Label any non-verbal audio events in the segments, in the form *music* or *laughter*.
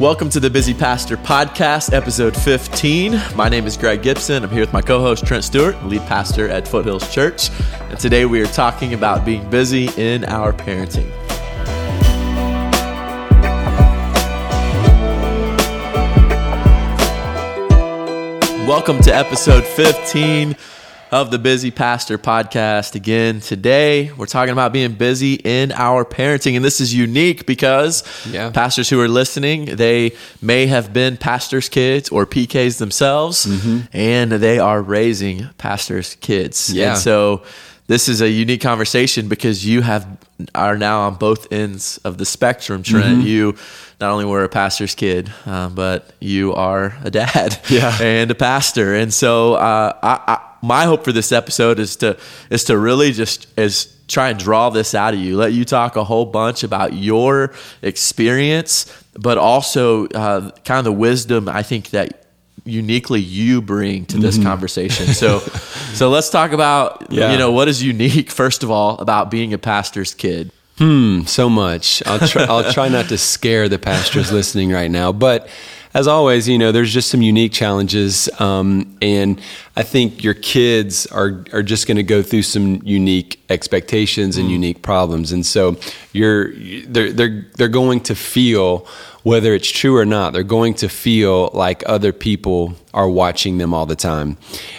Welcome to the Busy Pastor Podcast, episode 15. My name is Greg Gibson. I'm here with my co host, Trent Stewart, lead pastor at Foothills Church. And today we are talking about being busy in our parenting. Welcome to episode 15 of the Busy Pastor podcast. Again, today we're talking about being busy in our parenting. And this is unique because yeah. pastors who are listening, they may have been pastors' kids or PKs themselves, mm-hmm. and they are raising pastors' kids. Yeah. And so this is a unique conversation because you have are now on both ends of the spectrum, Trent. Mm-hmm. You not only were a pastor's kid, um, but you are a dad *laughs* yeah. *laughs* and a pastor. And so uh, I, I my hope for this episode is to is to really just is try and draw this out of you. Let you talk a whole bunch about your experience, but also uh, kind of the wisdom I think that uniquely you bring to this mm-hmm. conversation. So, *laughs* so let's talk about yeah. you know what is unique first of all about being a pastor's kid. Hmm, so much. I'll try, I'll try not to scare the pastors listening right now, but as always, you know, there's just some unique challenges, um, and I think your kids are are just going to go through some unique expectations and mm. unique problems, and so you're they're they're they're going to feel whether it's true or not. They're going to feel like other people are watching them all the time,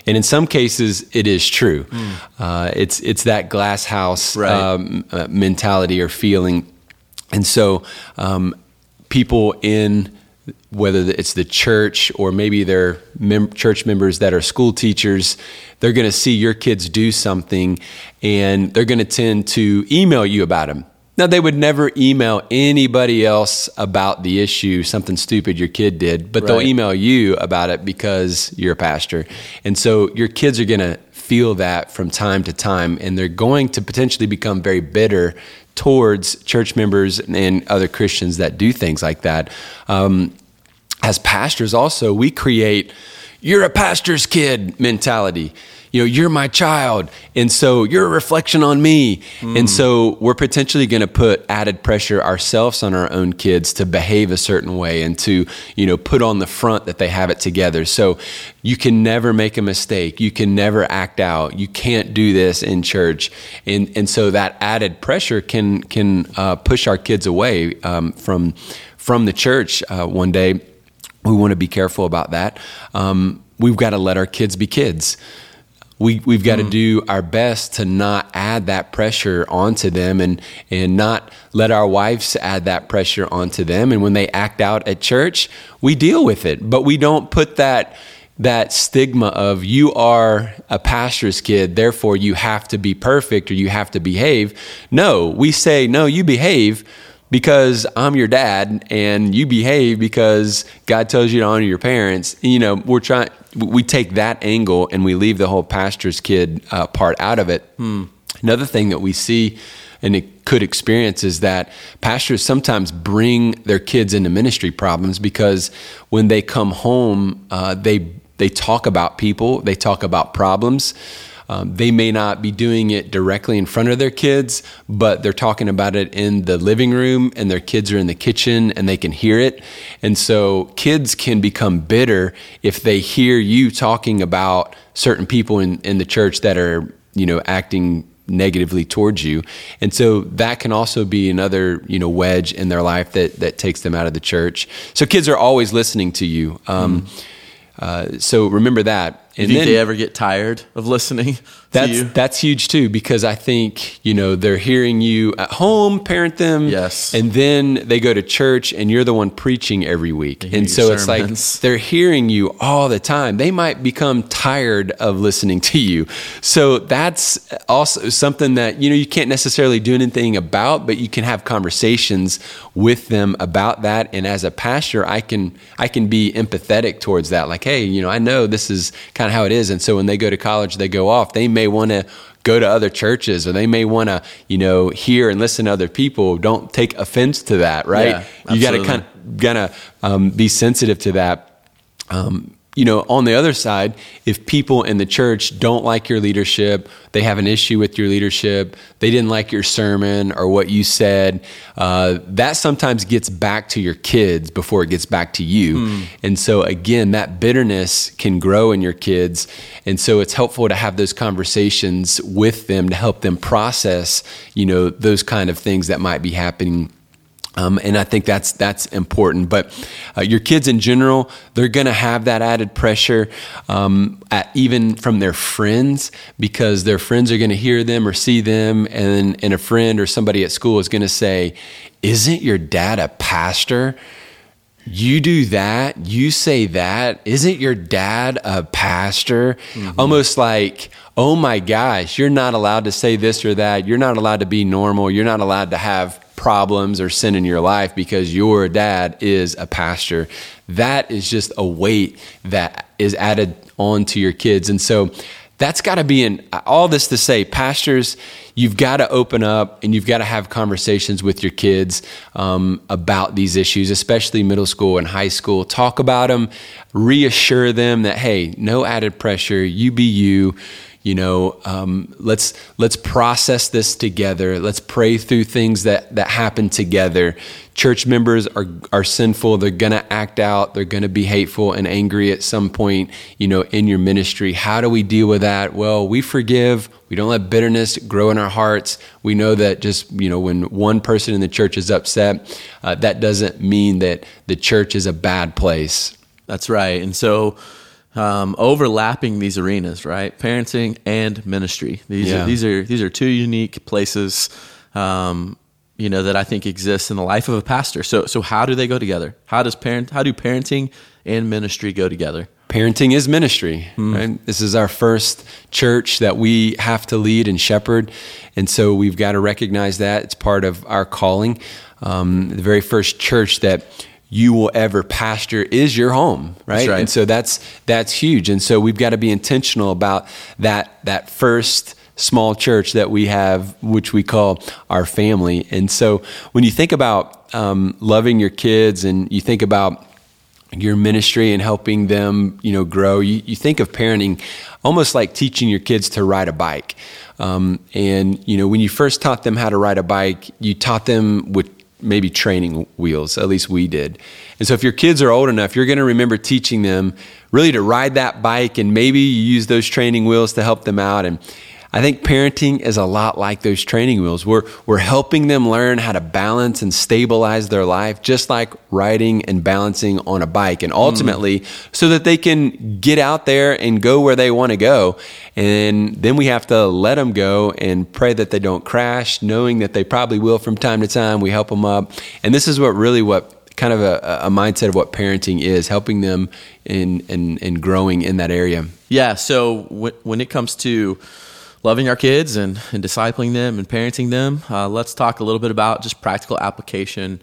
and in some cases, it is true. Mm. Uh, it's it's that glass house right. um, uh, mentality or feeling, and so um, people in whether it's the church or maybe they're mem- church members that are school teachers, they're going to see your kids do something and they're going to tend to email you about them. Now, they would never email anybody else about the issue, something stupid your kid did, but right. they'll email you about it because you're a pastor. And so your kids are going to feel that from time to time, and they're going to potentially become very bitter towards church members and other Christians that do things like that. Um, as pastors, also, we create you're a pastor's kid mentality. You know, you're my child. And so you're a reflection on me. Mm. And so we're potentially going to put added pressure ourselves on our own kids to behave a certain way and to, you know, put on the front that they have it together. So you can never make a mistake. You can never act out. You can't do this in church. And, and so that added pressure can, can uh, push our kids away um, from, from the church uh, one day we want to be careful about that. Um, we've got to let our kids be kids. We, we've got mm. to do our best to not add that pressure onto them and, and not let our wives add that pressure onto them. And when they act out at church, we deal with it, but we don't put that, that stigma of you are a pastor's kid, therefore you have to be perfect or you have to behave. No, we say, no, you behave because I'm your dad and you behave because God tells you to honor your parents. You know, we're trying, we take that angle and we leave the whole pastor's kid uh, part out of it. Hmm. Another thing that we see and it could experience is that pastors sometimes bring their kids into ministry problems because when they come home, uh, they they talk about people, they talk about problems. Um, they may not be doing it directly in front of their kids, but they're talking about it in the living room and their kids are in the kitchen and they can hear it. And so kids can become bitter if they hear you talking about certain people in, in the church that are, you know, acting negatively towards you. And so that can also be another, you know, wedge in their life that, that takes them out of the church. So kids are always listening to you. Um, mm. uh, so remember that. And Do you think then, they ever get tired of listening? *laughs* That's that's huge too because I think you know they're hearing you at home, parent them, yes, and then they go to church and you're the one preaching every week, and so it's like they're hearing you all the time. They might become tired of listening to you, so that's also something that you know you can't necessarily do anything about, but you can have conversations with them about that. And as a pastor, I can I can be empathetic towards that, like, hey, you know, I know this is kind of how it is, and so when they go to college, they go off, they may want to go to other churches or they may want to you know hear and listen to other people. Don't take offense to that right? Yeah, you got to kind of gonna um, be sensitive to that. Um, you know, on the other side, if people in the church don't like your leadership, they have an issue with your leadership, they didn't like your sermon or what you said, uh, that sometimes gets back to your kids before it gets back to you. Mm. And so, again, that bitterness can grow in your kids. And so, it's helpful to have those conversations with them to help them process, you know, those kind of things that might be happening um, and I think that's that's important. But uh, your kids in general, they're going to have that added pressure, um, at, even from their friends, because their friends are going to hear them or see them, and and a friend or somebody at school is going to say, "Isn't your dad a pastor?" You do that, you say that. Isn't your dad a pastor? Mm-hmm. Almost like, oh my gosh, you're not allowed to say this or that. You're not allowed to be normal. You're not allowed to have problems or sin in your life because your dad is a pastor. That is just a weight that is added on to your kids. And so that's got to be in all this to say, pastors, you've got to open up and you've got to have conversations with your kids um, about these issues, especially middle school and high school. Talk about them, reassure them that, hey, no added pressure, you be you you know um, let's let's process this together. Let's pray through things that that happen together. Church members are are sinful. They're going to act out. They're going to be hateful and angry at some point you know in your ministry. How do we deal with that? Well we forgive. We don't let bitterness grow in our hearts. We know that just you know when one person in the church is upset uh, that doesn't mean that the church is a bad place. That's right. And so um, overlapping these arenas, right? Parenting and ministry. These yeah. are these are these are two unique places, um, you know, that I think exist in the life of a pastor. So so how do they go together? How does parent how do parenting and ministry go together? Parenting is ministry, mm. right? This is our first church that we have to lead and shepherd, and so we've got to recognize that it's part of our calling. Um, the very first church that you will ever pasture is your home, right? right? And so that's that's huge. And so we've got to be intentional about that that first small church that we have, which we call our family. And so when you think about um, loving your kids and you think about your ministry and helping them, you know, grow, you, you think of parenting almost like teaching your kids to ride a bike. Um, and you know, when you first taught them how to ride a bike, you taught them with maybe training wheels. At least we did. And so if your kids are old enough, you're going to remember teaching them really to ride that bike and maybe you use those training wheels to help them out. And I think parenting is a lot like those training wheels. We're, we're helping them learn how to balance and stabilize their life, just like riding and balancing on a bike. And ultimately, mm. so that they can get out there and go where they want to go. And then we have to let them go and pray that they don't crash, knowing that they probably will from time to time. We help them up. And this is what really what kind of a, a, mindset of what parenting is, helping them in, in growing in that area. Yeah. So w- when it comes to loving our kids and, and discipling them and parenting them, uh, let's talk a little bit about just practical application,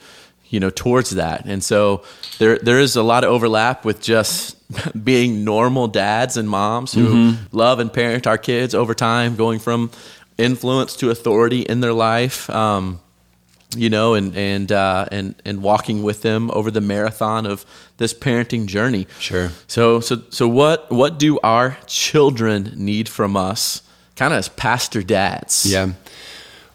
you know, towards that. And so there there is a lot of overlap with just *laughs* being normal dads and moms who mm-hmm. love and parent our kids over time, going from influence to authority in their life. Um, you know, and and uh, and and walking with them over the marathon of this parenting journey. Sure. So so so what what do our children need from us kind of as pastor dads. Yeah.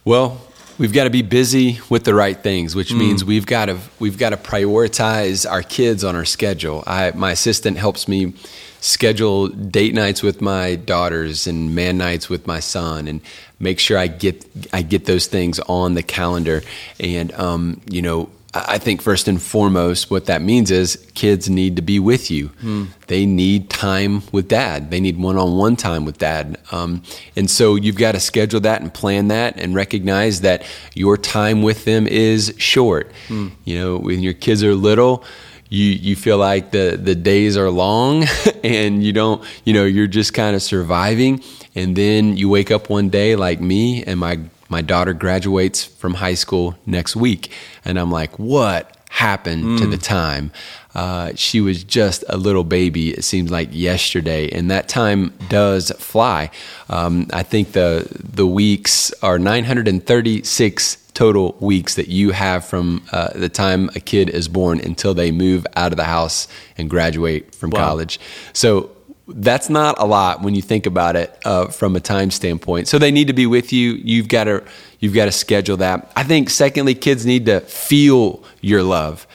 Well, we've got to be busy with the right things, which mm. means we've got to we've got to prioritize our kids on our schedule. I my assistant helps me schedule date nights with my daughters and man nights with my son and make sure I get I get those things on the calendar and um, you know I think first and foremost, what that means is kids need to be with you. Mm. They need time with dad. They need one on one time with dad. Um, and so you've got to schedule that and plan that and recognize that your time with them is short. Mm. You know, when your kids are little, you, you feel like the, the days are long *laughs* and you don't, you know, you're just kind of surviving. And then you wake up one day like me and my my daughter graduates from high school next week. And I'm like, what? happened mm. to the time. Uh, she was just a little baby. It seems like yesterday, and that time does fly. Um, I think the the weeks are 936 total weeks that you have from uh, the time a kid is born until they move out of the house and graduate from wow. college. So that's not a lot when you think about it uh, from a time standpoint. So they need to be with you. You've got to you've got to schedule that. I think secondly, kids need to feel your love.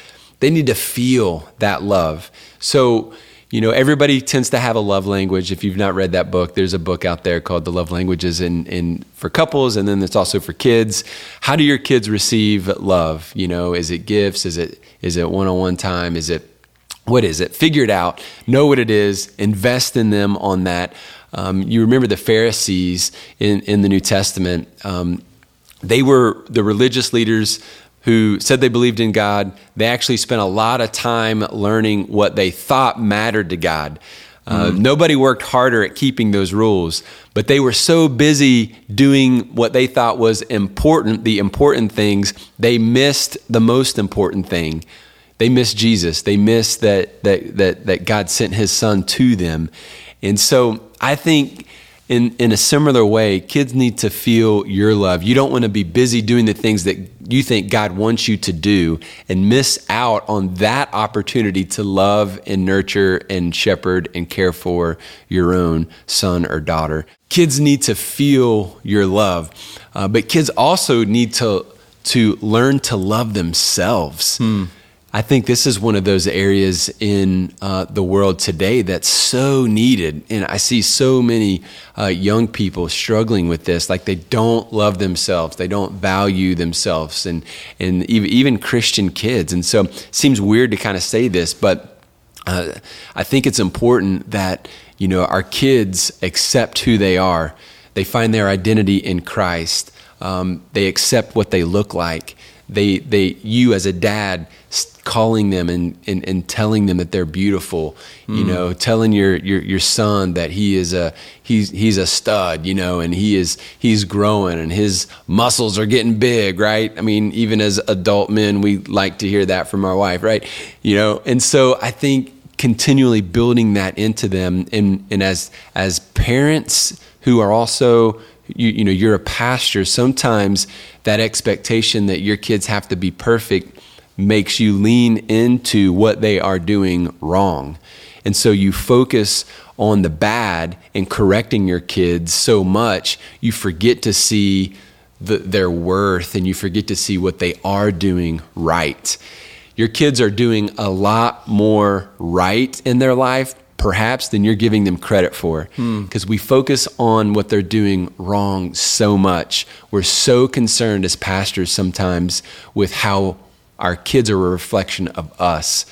They need to feel that love. So you know, everybody tends to have a love language. If you've not read that book, there's a book out there called The Love Languages in, in for couples, and then it's also for kids. How do your kids receive love? You know, is it gifts? Is it is it one on one time? Is it what is it? Figure it out. Know what it is. Invest in them on that. Um, you remember the Pharisees in, in the New Testament. Um, they were the religious leaders who said they believed in God. They actually spent a lot of time learning what they thought mattered to God. Uh, mm-hmm. Nobody worked harder at keeping those rules, but they were so busy doing what they thought was important, the important things, they missed the most important thing, they miss Jesus. They miss that that that that God sent His Son to them, and so I think. In, in a similar way, kids need to feel your love. You don't want to be busy doing the things that you think God wants you to do and miss out on that opportunity to love and nurture and shepherd and care for your own son or daughter. Kids need to feel your love, uh, but kids also need to, to learn to love themselves. Hmm. I think this is one of those areas in uh, the world today that's so needed. And I see so many uh, young people struggling with this. Like they don't love themselves, they don't value themselves, and, and even, Christian kids. And so it seems weird to kind of say this, but uh, I think it's important that you know our kids accept who they are, they find their identity in Christ, um, they accept what they look like. They, they, you as a dad calling them and, and, and telling them that they're beautiful, mm. you know, telling your, your, your son that he is a, he's, he's a stud, you know, and he is, he's growing and his muscles are getting big, right? I mean, even as adult men, we like to hear that from our wife, right? You know, and so I think continually building that into them and, and as, as parents who are also, you, you know, you're a pastor, sometimes that expectation that your kids have to be perfect makes you lean into what they are doing wrong. And so you focus on the bad and correcting your kids so much, you forget to see the, their worth and you forget to see what they are doing right. Your kids are doing a lot more right in their life, perhaps, than you're giving them credit for. Because hmm. we focus on what they're doing wrong so much. We're so concerned as pastors sometimes with how our kids are a reflection of us.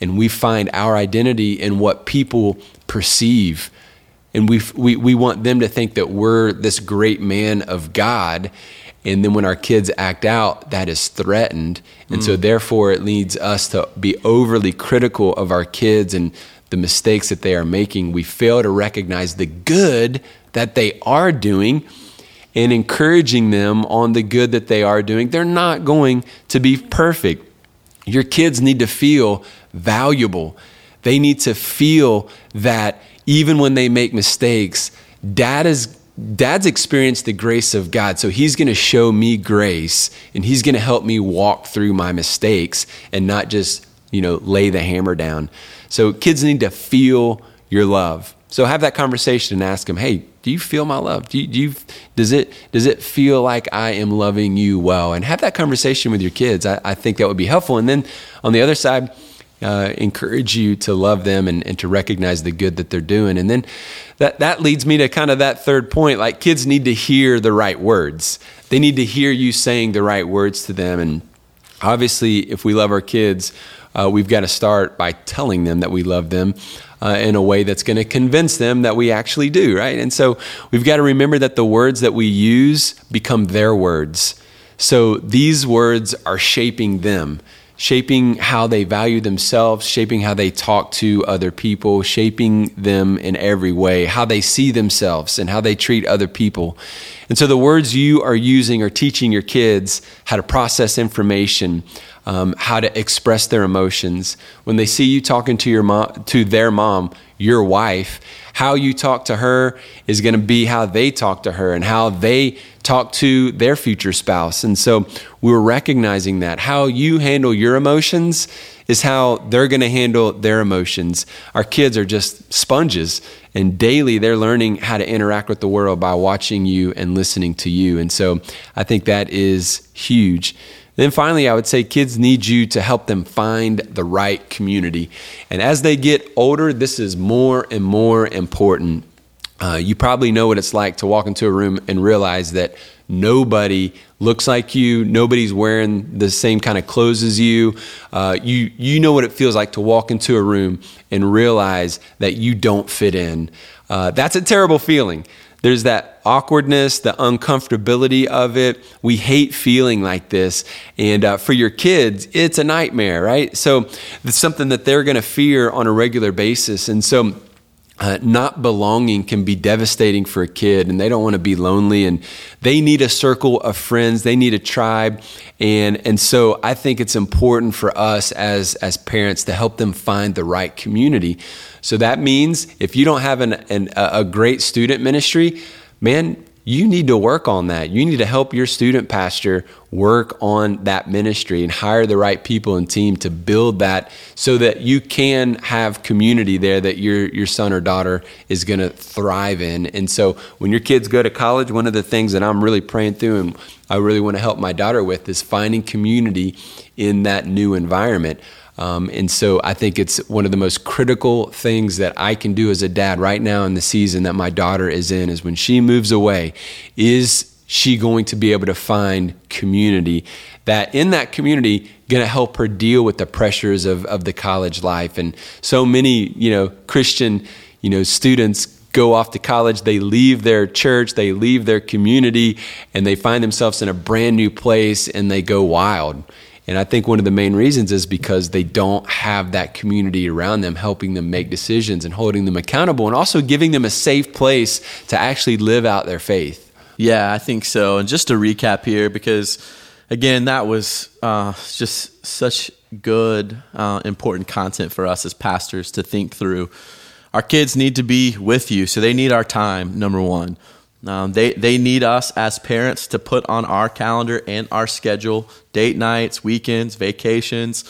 And we find our identity in what people perceive. And we, we, we want them to think that we're this great man of God. And then when our kids act out, that is threatened. And mm. so, therefore, it leads us to be overly critical of our kids and the mistakes that they are making. We fail to recognize the good that they are doing and encouraging them on the good that they are doing. They're not going to be perfect. Your kids need to feel valuable. They need to feel that even when they make mistakes, dad is dad's experienced the grace of God. So he's going to show me grace and he's going to help me walk through my mistakes and not just, you know, lay the hammer down. So kids need to feel your love. So have that conversation and ask them, hey, do you feel my love? Do you, do you, does it does it feel like I am loving you well? And have that conversation with your kids. I, I think that would be helpful. And then on the other side, uh, encourage you to love them and, and to recognize the good that they're doing. And then that that leads me to kind of that third point. Like kids need to hear the right words. They need to hear you saying the right words to them. And obviously, if we love our kids, uh, we've got to start by telling them that we love them uh, in a way that's going to convince them that we actually do, right? And so we've got to remember that the words that we use become their words. So these words are shaping them, shaping how they value themselves, shaping how they talk to other people, shaping them in every way, how they see themselves and how they treat other people. And so the words you are using are teaching your kids how to process information, um, how to express their emotions. When they see you talking to your mom, to their mom, your wife, how you talk to her is going to be how they talk to her and how they talk to their future spouse. And so we're recognizing that how you handle your emotions is how they're going to handle their emotions. Our kids are just sponges, and daily they're learning how to interact with the world by watching you and listening to you. And so I think that is huge. Then finally, I would say kids need you to help them find the right community. And as they get older, this is more and more important. Uh, you probably know what it's like to walk into a room and realize that nobody looks like you, nobody's wearing the same kind of clothes as you. Uh, you you know what it feels like to walk into a room and realize that you don't fit in. Uh, that's a terrible feeling. There's that awkwardness, the uncomfortability of it. We hate feeling like this. And uh, for your kids, it's a nightmare, right? So it's something that they're going to fear on a regular basis. And so uh, not belonging can be devastating for a kid and they don't want to be lonely and they need a circle of friends they need a tribe and and so i think it's important for us as as parents to help them find the right community. So that means if you don't have an, an a great student ministry man you need to work on that. You need to help your student pastor work on that ministry and hire the right people and team to build that so that you can have community there that your your son or daughter is going to thrive in. And so when your kids go to college, one of the things that I'm really praying through and I really want to help my daughter with is finding community in that new environment. Um, and so I think it's one of the most critical things that I can do as a dad right now in the season that my daughter is in is when she moves away, is she going to be able to find community that in that community going to help her deal with the pressures of, of the college life and so many you know christian you know students go off to college, they leave their church, they leave their community, and they find themselves in a brand new place and they go wild. And I think one of the main reasons is because they don't have that community around them helping them make decisions and holding them accountable and also giving them a safe place to actually live out their faith. Yeah, I think so. And just to recap here, because again, that was uh, just such good, uh, important content for us as pastors to think through. Our kids need to be with you, so they need our time, number one. Um, they, they need us as parents to put on our calendar and our schedule date nights, weekends, vacations,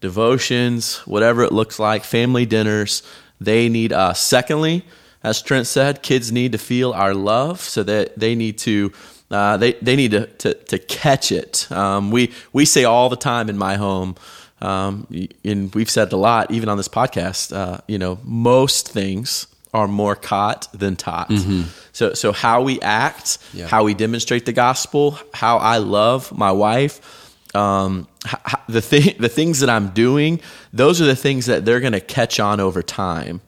devotions, whatever it looks like, family dinners. They need us. Secondly, as Trent said, kids need to feel our love so that they need to. Uh, they, they need to, to, to catch it. Um, we, we say all the time in my home, um, and we've said it a lot, even on this podcast, uh, you know, most things are more caught than taught. Mm-hmm. So, so how we act, yeah. how we demonstrate the gospel, how I love my wife, um, how, the thing, the things that I'm doing, those are the things that they're going to catch on over time.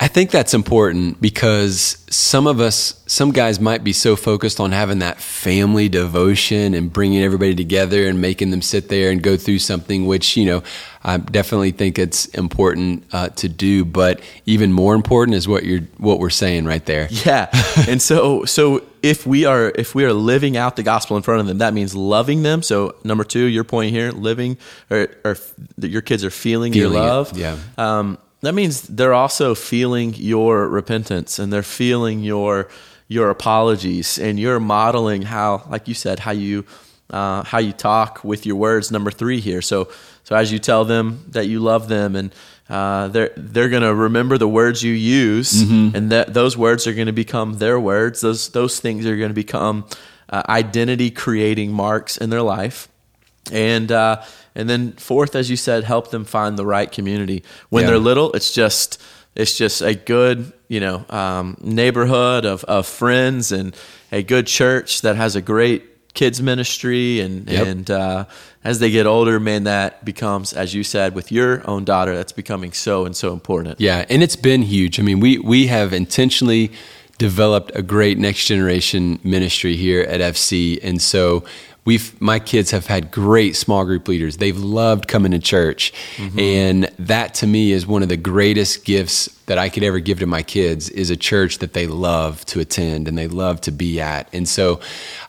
I think that's important because some of us, some guys might be so focused on having that family devotion and bringing everybody together and making them sit there and go through something, which, you know, I definitely think it's important uh, to do. But even more important is what you're, what we're saying right there. *laughs* Yeah. and so, so if we are, if we are living out the gospel in front of them, that means loving them. So number two, your point here, living or, or your kids are feeling, feeling your love. It, yeah. Um, that means they're also feeling your repentance and they're feeling your your apologies and you're modeling how like you said how you uh, how you talk with your words. Number three here. So so as you tell them that you love them and uh, they're they're going to remember the words you use mm-hmm. and that those words are going to become their words. Those those things are going to become uh, identity creating marks in their life. And uh, and then fourth, as you said, help them find the right community. When yeah. they're little, it's just it's just a good you know um, neighborhood of, of friends and a good church that has a great kids ministry and yep. and uh, as they get older, man, that becomes, as you said, with your own daughter, that's becoming so and so important. Yeah, and it's been huge. I mean, we we have intentionally developed a great next generation ministry here at FC, and so we've my kids have had great small group leaders. They've loved coming to church, mm-hmm. and that to me is one of the greatest gifts that I could ever give to my kids is a church that they love to attend and they love to be at. And so,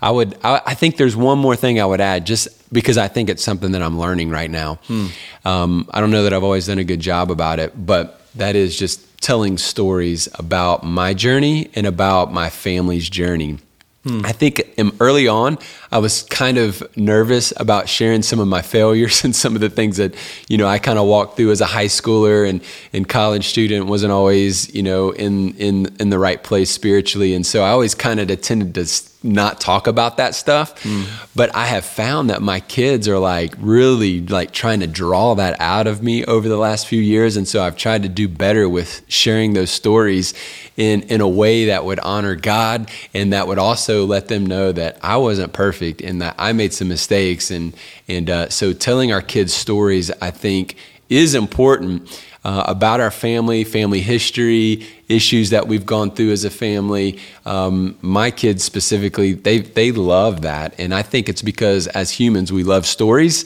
I would I, I think there's one more thing I would add. Just because I think it's something that I'm learning right now. Hmm. Um, I don't know that I've always done a good job about it, but that is just telling stories about my journey and about my family's journey. Hmm. I think early on, I was kind of nervous about sharing some of my failures *laughs* and some of the things that, you know, I kind of walked through as a high schooler and, and college student, wasn't always, you know, in, in, in the right place spiritually. And so I always kind of tended to not talk about that stuff. Mm. But I have found that my kids are like really like trying to draw that out of me over the last few years. And so I've tried to do better with sharing those stories in, in a way that would honor God and that would also let them know that I wasn't perfect and that I made some mistakes. And, and uh, so telling our kids stories, I think, is important uh, about our family, family history, issues that we've gone through as a family. Um, my kids specifically, they they love that, and I think it's because as humans we love stories,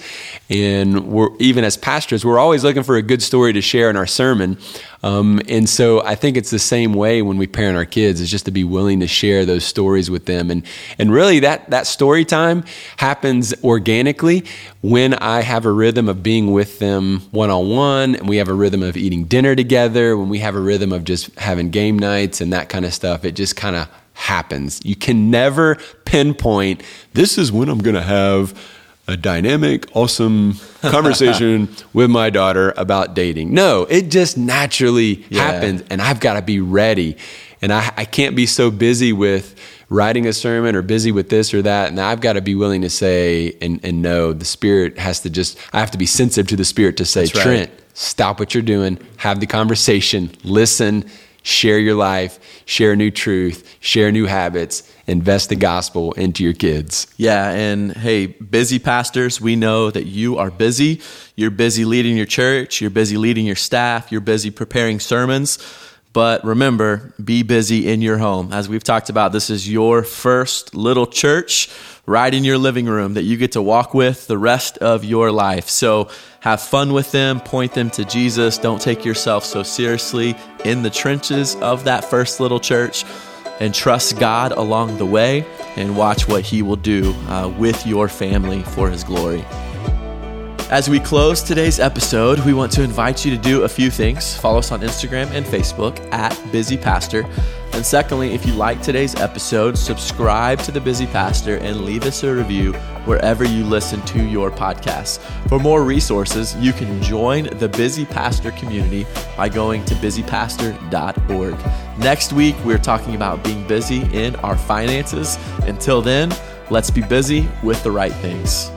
and we're even as pastors we're always looking for a good story to share in our sermon. Um, and so I think it's the same way when we parent our kids is just to be willing to share those stories with them, and and really that that story time happens organically when I have a rhythm of being with them one on one, and we have a rhythm of eating dinner together, when we have a rhythm of just having having game nights and that kind of stuff, it just kind of happens. You can never pinpoint this is when I'm going to have a dynamic, awesome *laughs* conversation with my daughter about dating. No, it just naturally yeah. happens, and I've got to be ready. And I, I can't be so busy with writing a sermon or busy with this or that. And I've got to be willing to say and, and know the Spirit has to just, I have to be sensitive to the Spirit to say, right. Trent, stop what you're doing, have the conversation, listen, share your life, share new truth, share new habits, invest the gospel into your kids. Yeah, and hey, busy pastors, we know that you are busy. You're busy leading your church, you're busy leading your staff, you're busy preparing sermons. But remember, be busy in your home. As we've talked about, this is your first little church right in your living room that you get to walk with the rest of your life. So have fun with them, point them to Jesus. Don't take yourself so seriously in the trenches of that first little church and trust God along the way and watch what He will do uh, with your family for His glory. As we close today's episode, we want to invite you to do a few things. Follow us on Instagram and Facebook at Busy Pastor. And secondly, if you like today's episode, subscribe to The Busy Pastor and leave us a review wherever you listen to your podcasts. For more resources, you can join the Busy Pastor community by going to busypastor.org. Next week, we're talking about being busy in our finances. Until then, let's be busy with the right things.